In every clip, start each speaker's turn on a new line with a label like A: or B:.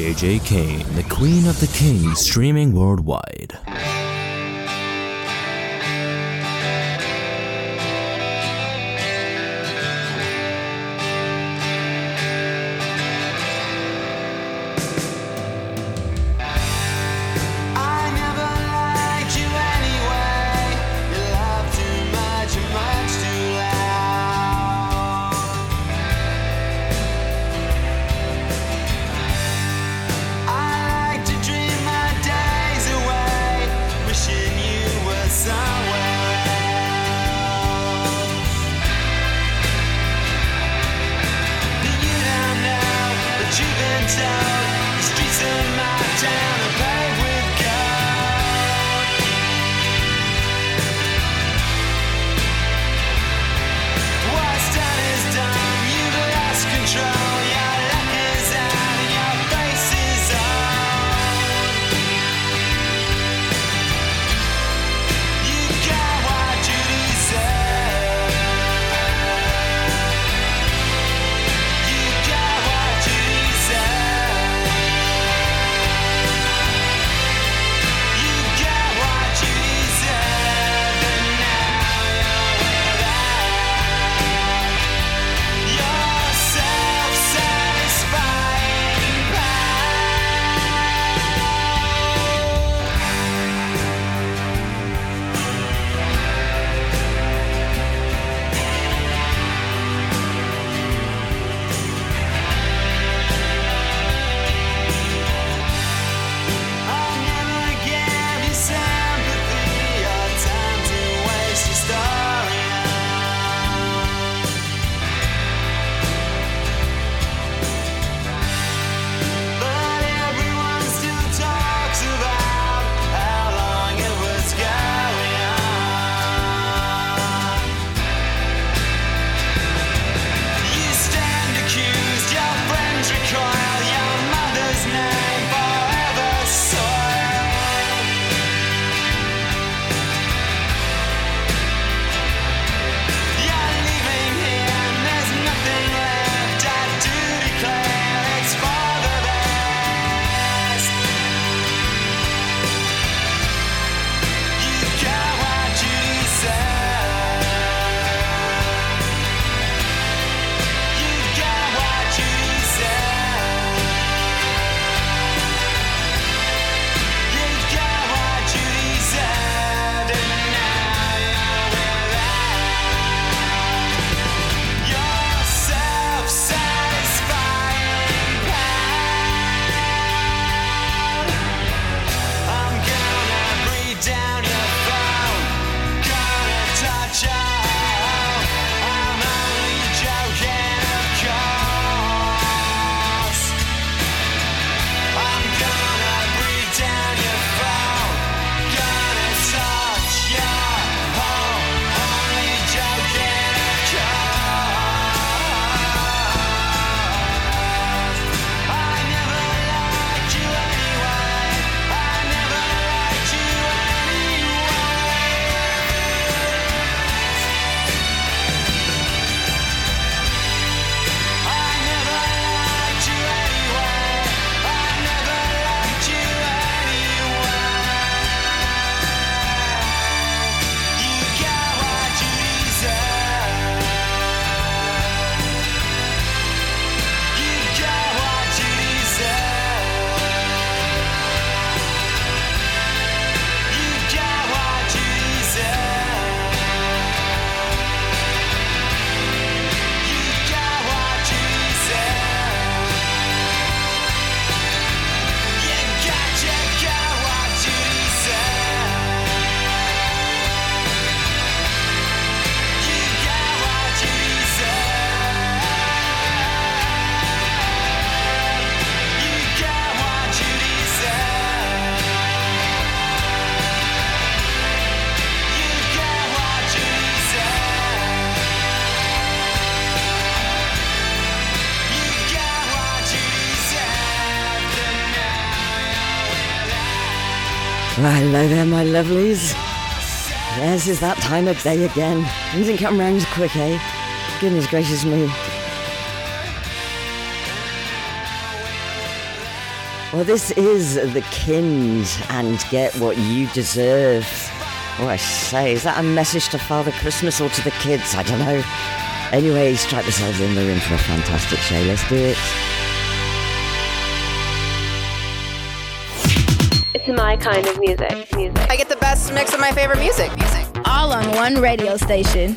A: JJ Kane, the Queen of the Kings, streaming worldwide.
B: Hello there, my lovelies. Yes, it's that time of day again. It doesn't come round as quick, eh? Goodness gracious me. Well, this is the Kynd and Get What You Deserve. Oh, I say, is that a message to Father Christmas or to the kids? I don't know. Anyway, strap yourselves in, the room for a fantastic show. Let's do it.
C: my kind of music. Music.
D: I get the best mix of my favorite music. Music.
E: All on one radio station.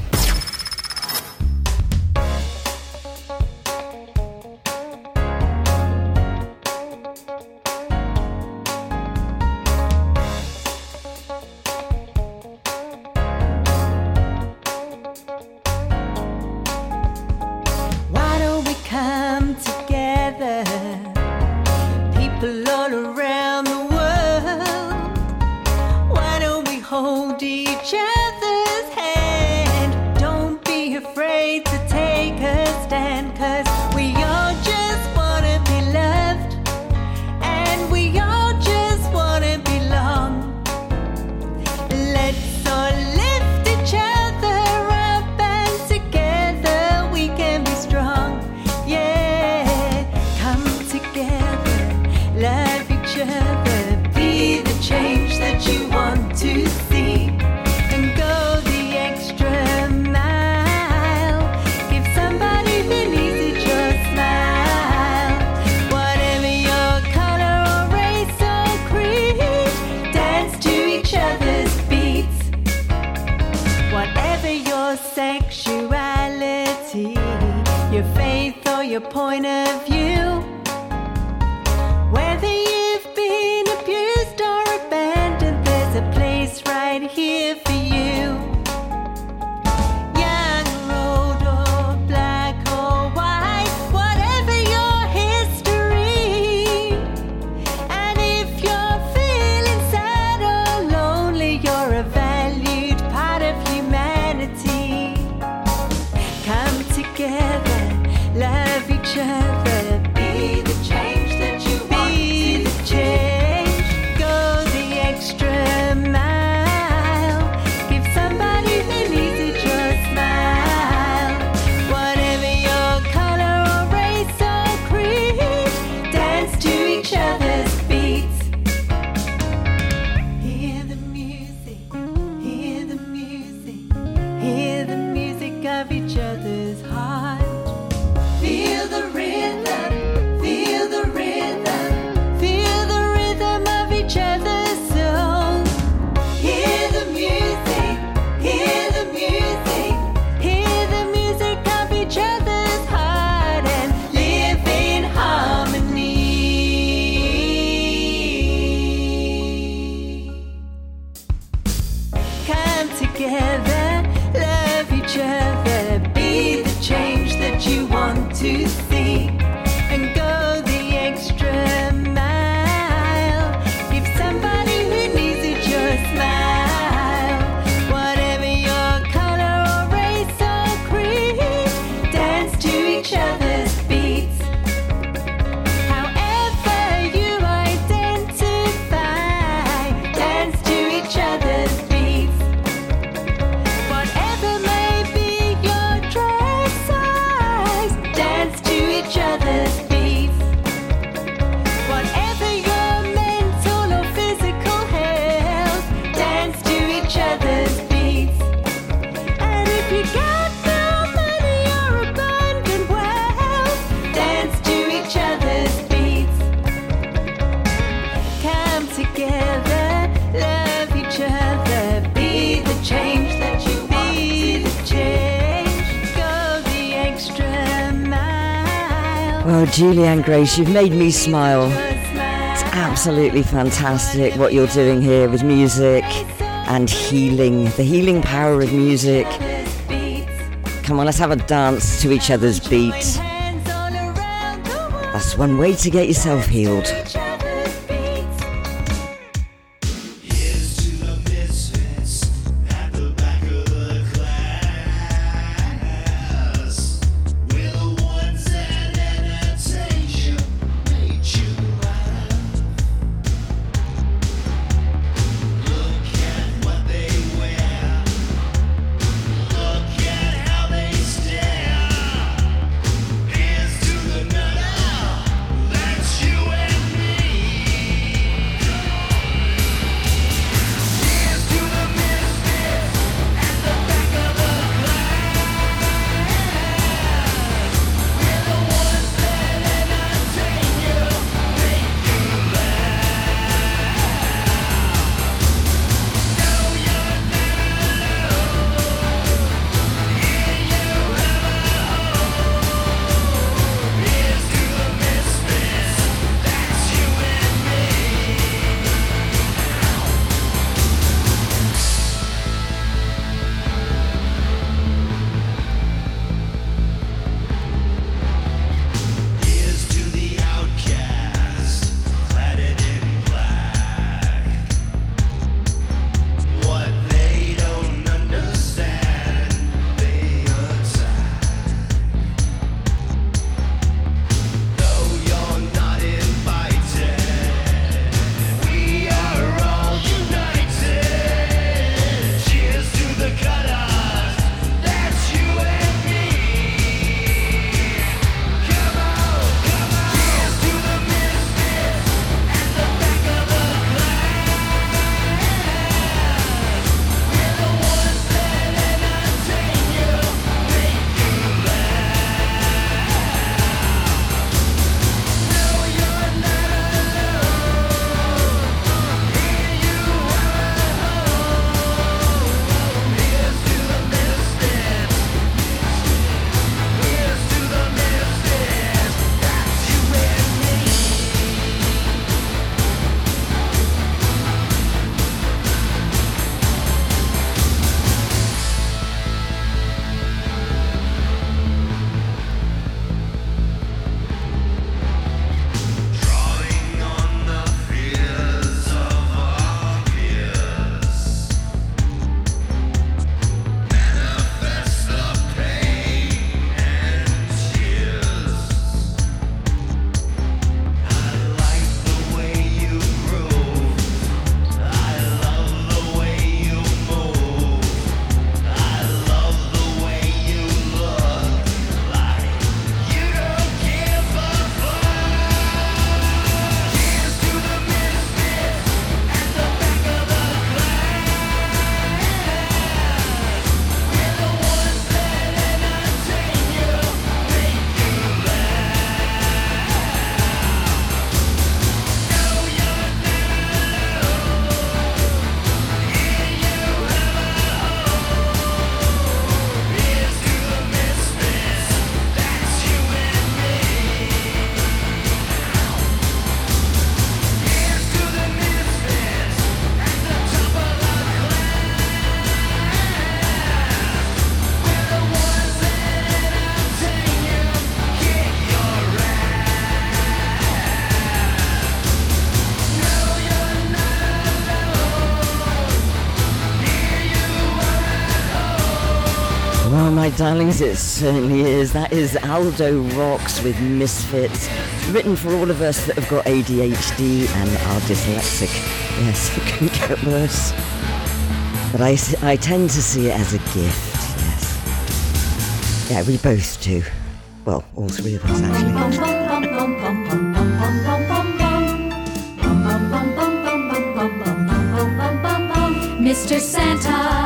B: Julie Ann Grace, you've made me smile.
F: It's
B: absolutely fantastic what you're doing here with music and healing, the healing power of music. Come on, let's have a dance to each other's beat. That's one way to get yourself healed. Darlings, it certainly is. That is Aldo Rox with Misfits, written for all of us that have got ADHD and are dyslexic. Yes, it can get worse. But I, I tend to see it as a gift, yes. Yeah, we both do. Well, all three of us actually.
G: Mr. Santa,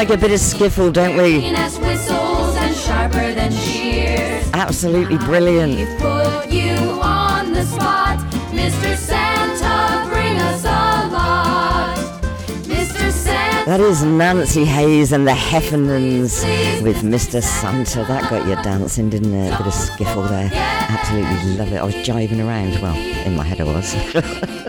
B: like a bit of skiffle, don't we?
G: Clean as whistles and sharper than shears.
B: Absolutely brilliant.
G: We've put you on the spot, Mr. Santa. Bring us a lot, Mr. Santa.
B: That is Nancy Hays and the Heffernans with Mr. Santa. That got you dancing, didn't it? A bit of skiffle there. Absolutely love it. I was jiving around. Well, in my head I was.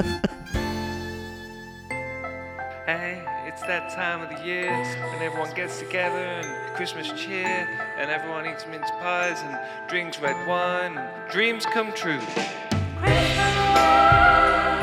H: together and Christmas cheer, and everyone eats mince pies and drinks red wine, and dreams come true.
G: Underneath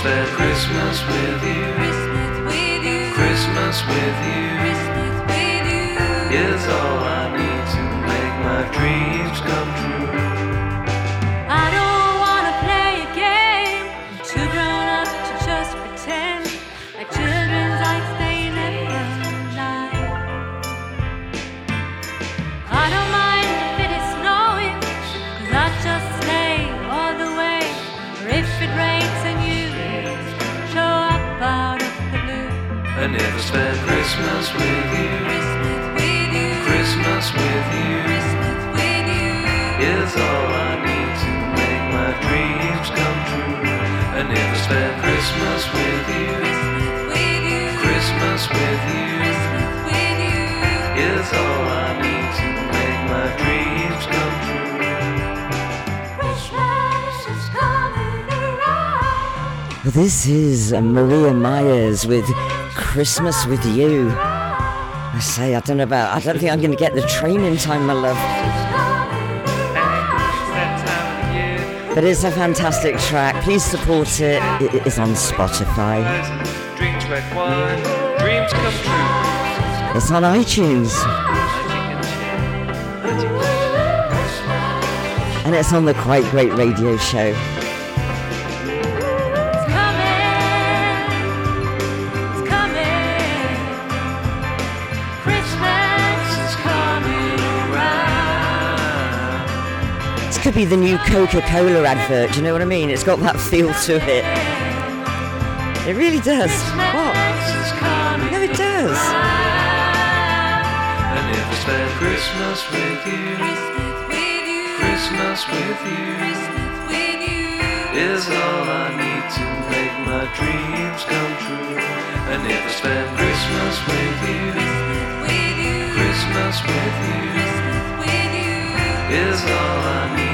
H: Spent Christmas with you.
G: Christmas with you.
H: Christmas with you
G: Christmas with you.
H: is all I need to make my dreams come Christmas with you.
G: Christmas with you.
H: Is all I need to make my dreams come true. I never spend Christmas with you.
G: Christmas with you.
B: This is Maria Meyers with. Christmas with You. I say, I don't know about, I don't think I'm going to get the train in time, my love.
H: It's that time of the year.
B: But it's a fantastic track. Please support it. It is on Spotify.
H: and Drinks red wine. Dreams come true.
B: It's on iTunes.
H: Magic and cheer. Magic and
B: And it's on the Quite Great Radio Show. Could be the new Coca Cola advert, do you know what I mean? It's got that feel to it. It really does. What? No, it does.
H: I spend Christmas with you, Christmas with you is all I need to make my dreams come true. I spend Christmas with you, Christmas with you is all I need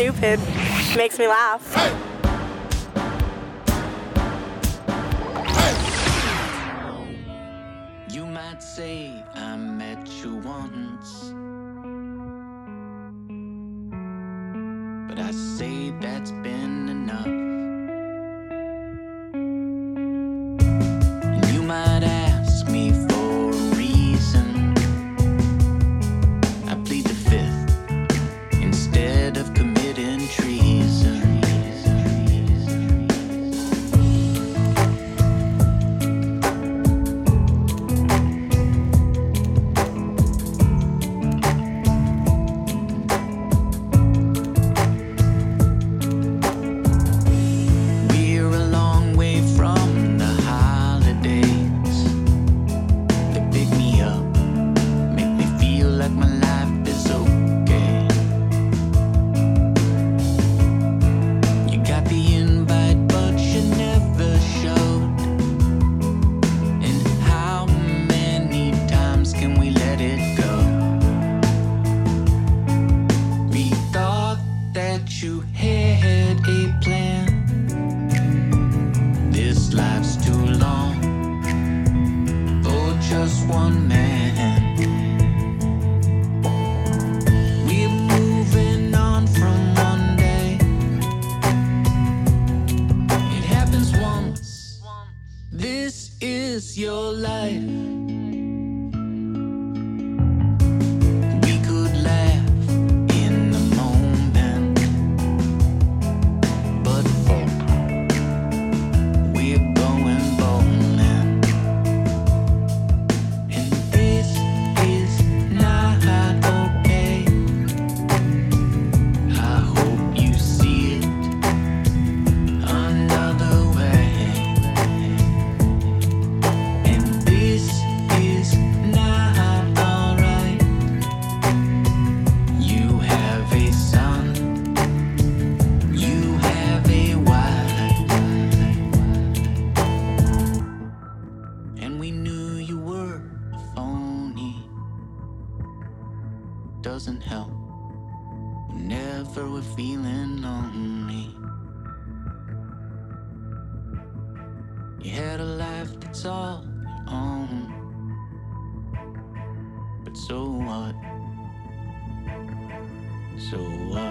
I: Stupid. Makes me laugh.
A: You and we knew you were a phony. Doesn't help whenever we're feeling lonely. You had a life that's all your own, but so what? So what?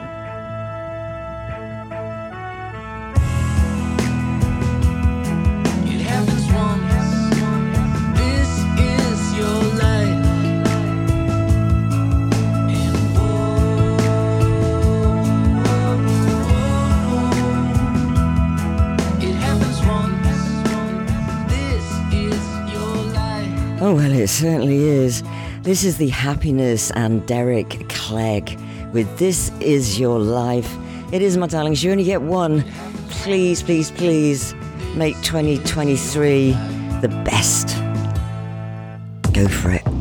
B: Oh, well, it certainly is. This is The Happiness and Derek Clegg with This Is Your Life. It is, my darlings, you only get one. Please, please, please make 2023
A: the best. Go for it.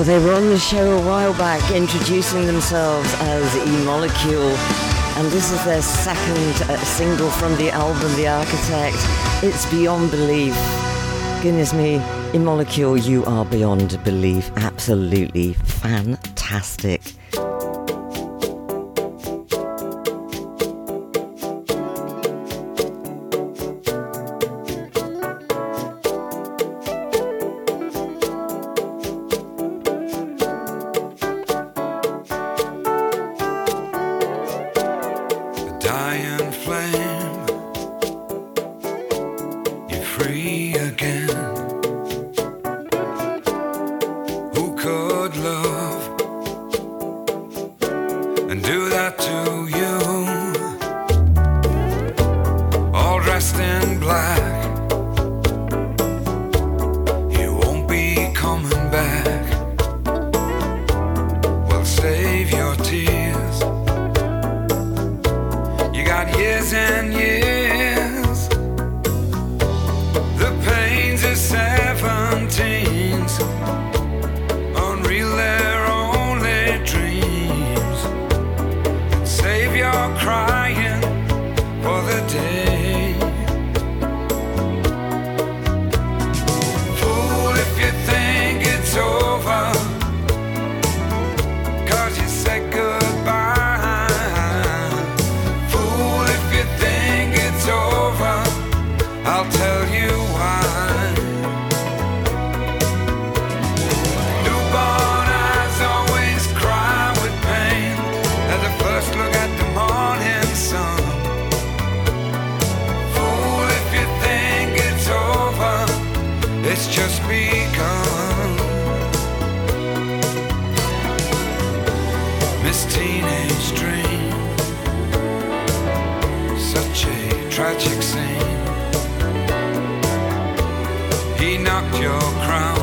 A: Well, they were on the show a while back introducing themselves as E Molecule, and this is their second uh, single from the album The Architect. It's Beyond Belief. Goodness me, E Molecule, you are beyond belief. Absolutely fantastic.
J: Tragic scene. He knocked your crown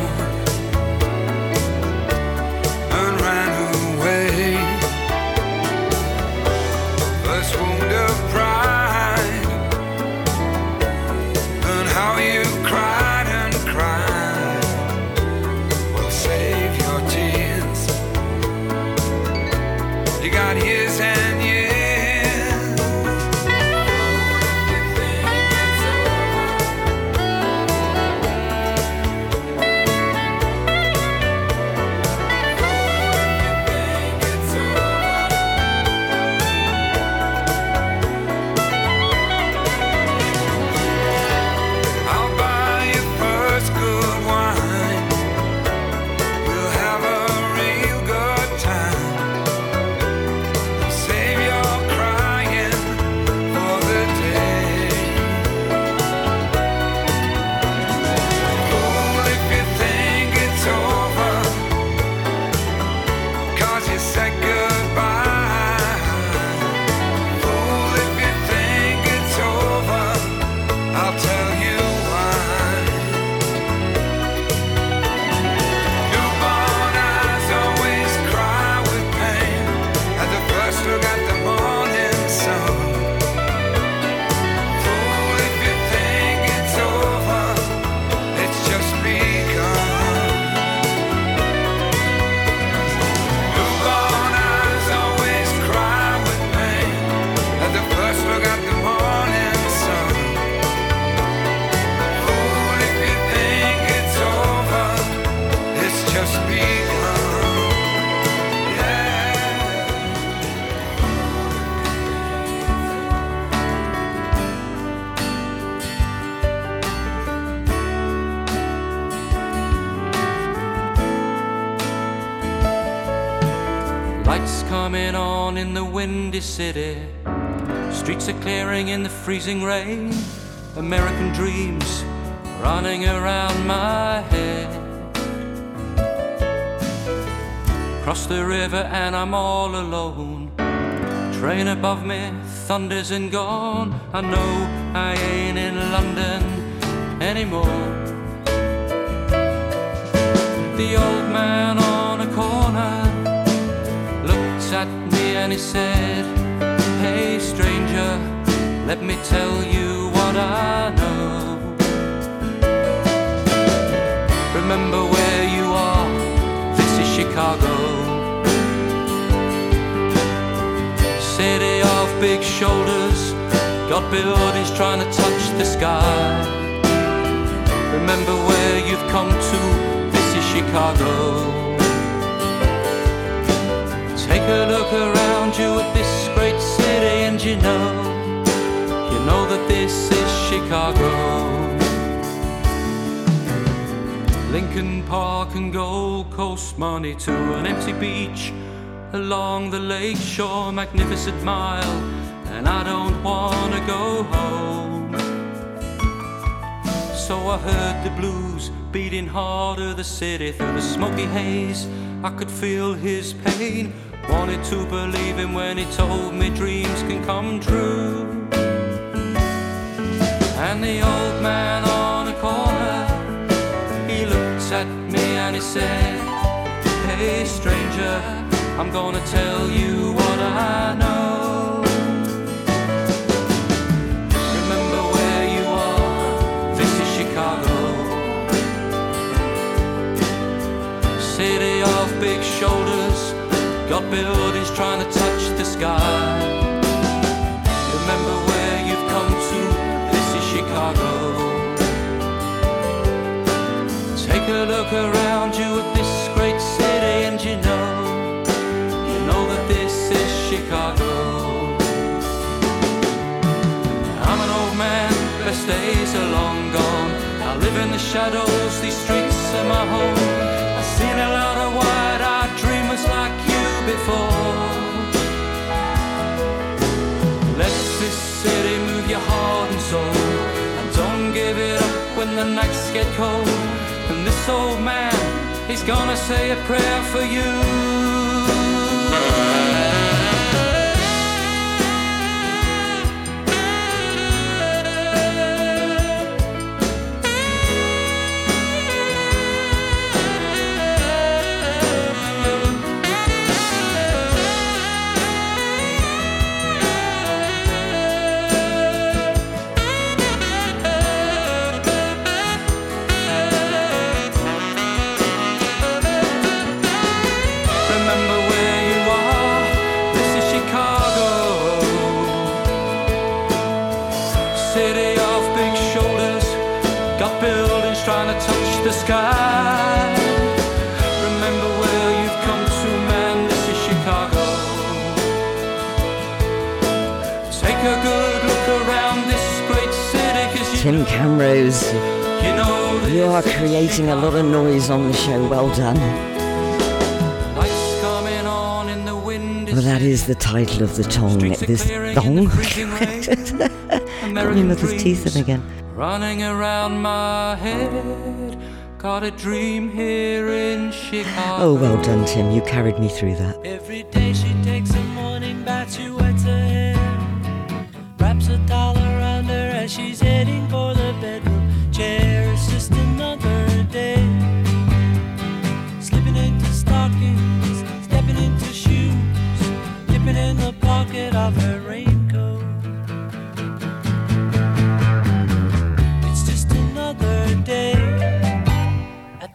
K: windy city. Streets are clearing in the freezing rain. American dreams running around my head. Cross the river and I'm all alone. Train above me thunders and gone. I know I ain't in London anymore. The old man and he said, Hey stranger, let me tell you what I know. Remember where you are, this is Chicago. City of big shoulders, got buildings trying to touch the sky. Remember where you've come to, this is Chicago. Take a look around you at this great city and you know, you know that this is Chicago. Lincoln Park and Gold Coast money to an empty beach along the lake shore, magnificent mile and I don't wanna go home. So I heard the blues beating harder the city through the smoky haze. I could feel his pain. Wanted to believe him when he told me dreams can come true. And the old man on a corner, he looked at me and he said, Hey stranger, I'm gonna tell you what I know. Remember where you are, this is Chicago. City of big shoulders, got buildings trying to touch the sky. Remember where you've come to, this is Chicago. Take a look around you at this great city and you know, you know that this is Chicago. I'm an old man, best days are long gone. I live in the shadows, these streets are my home. I've seen a lot of wide-eyed dreamers like you before. Let this city move your heart and soul, and don't give it up when the nights get cold. And this old man, he's gonna say a prayer for you. Trying to touch the sky. Remember where you've come to, man. This is Chicago. Take a good look around this great city,
B: Tim Camrose,
K: you know
B: you are creating a lot of noise on the show. Well done.
K: lights coming on in the wind.
B: Well, that is the title of the tong. This thong. Got my mother's teeth in again.
K: Running around my head. Got a dream here in Chicago.
B: Oh, well done, Tim. You carried me through that.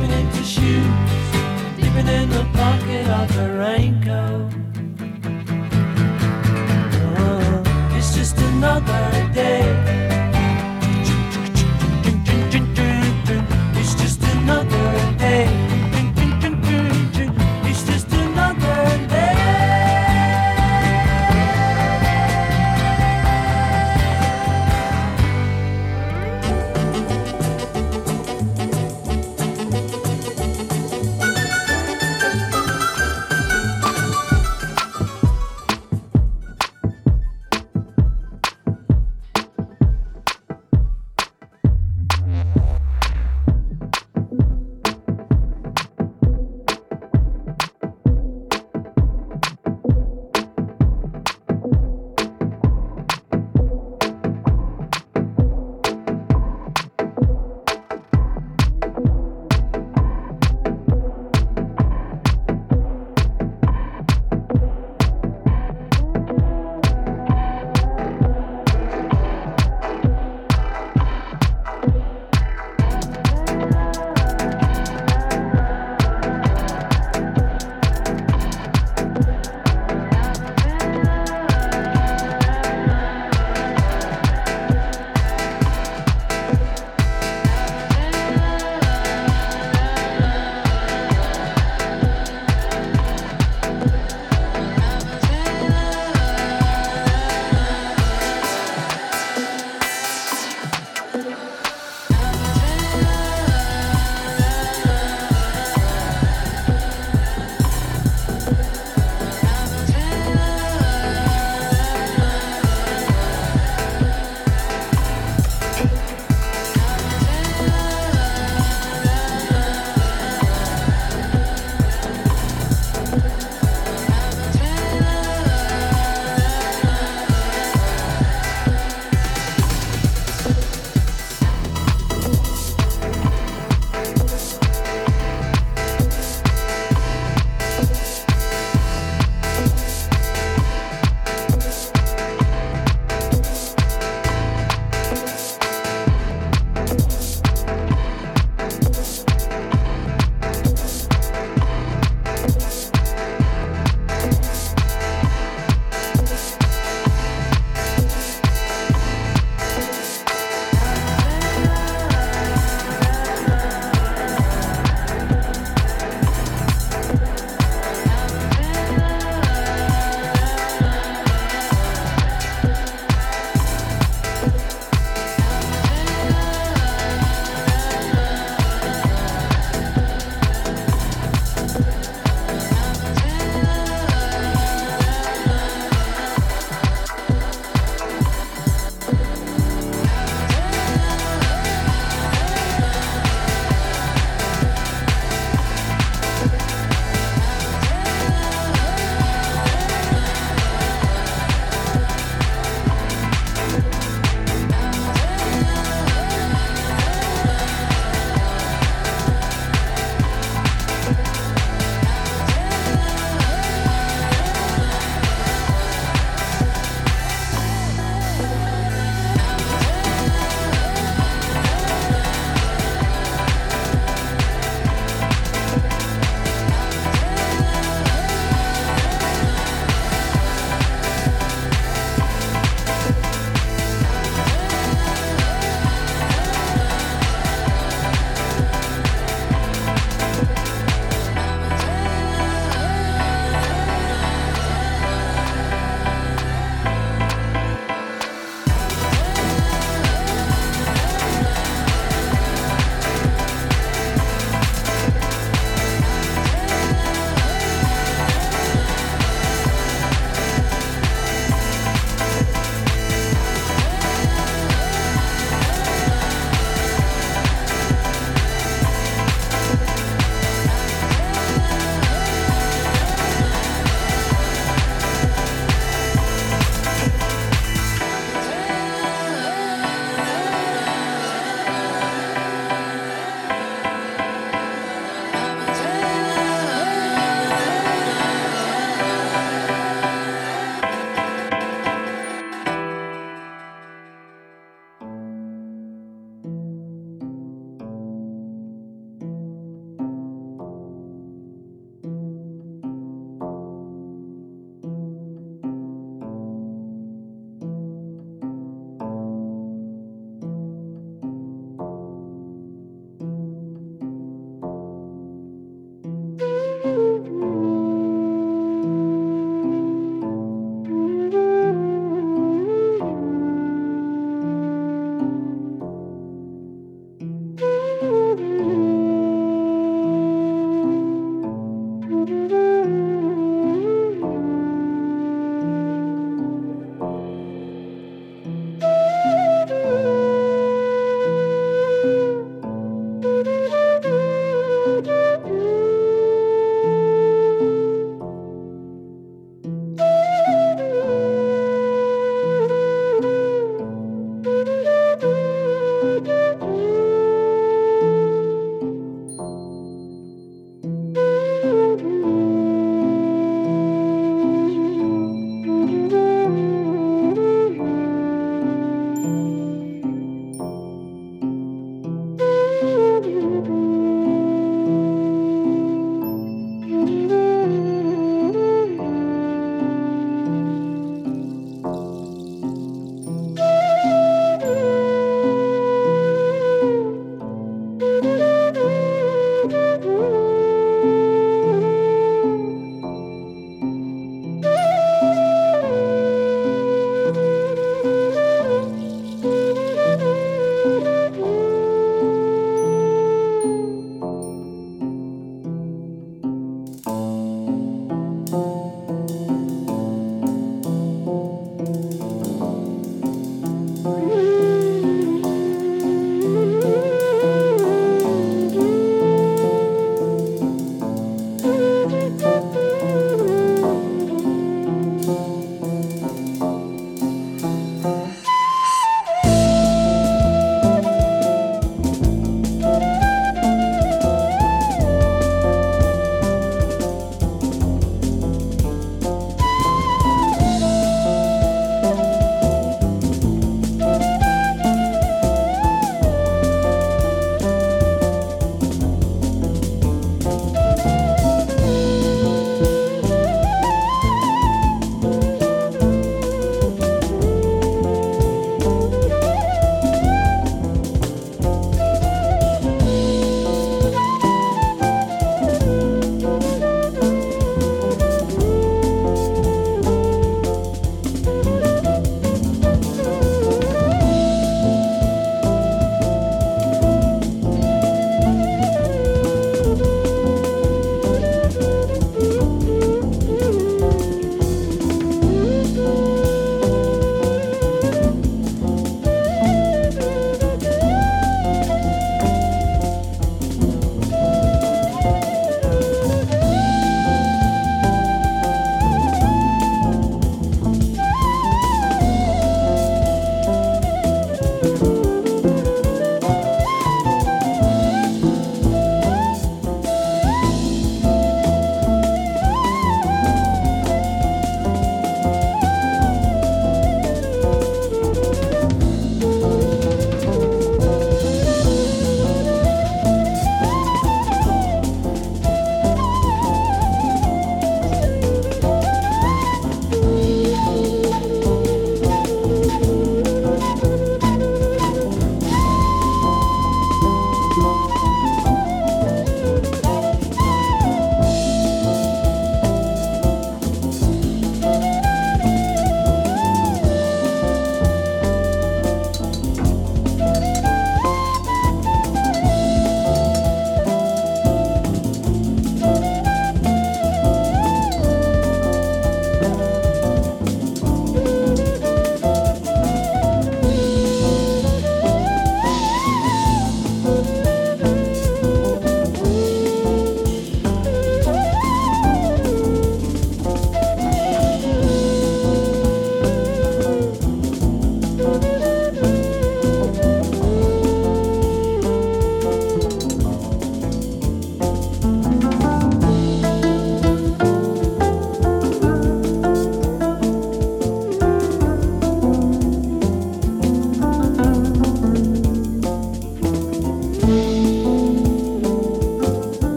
L: Winter shoes, dipping in the pocket of her raincoat.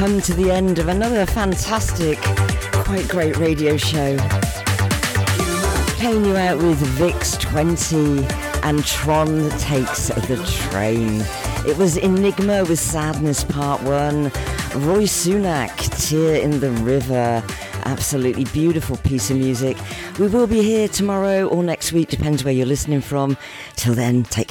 B: Come to the end of another fantastic, quite great radio show. Playing you out with Vix 20 and Tron takes the train. It was Enigma with Sadness Part 1, Roy Sunak, Tear in the River. Absolutely beautiful piece of music. We will be here tomorrow or next week, depends where you're listening from. Till then, take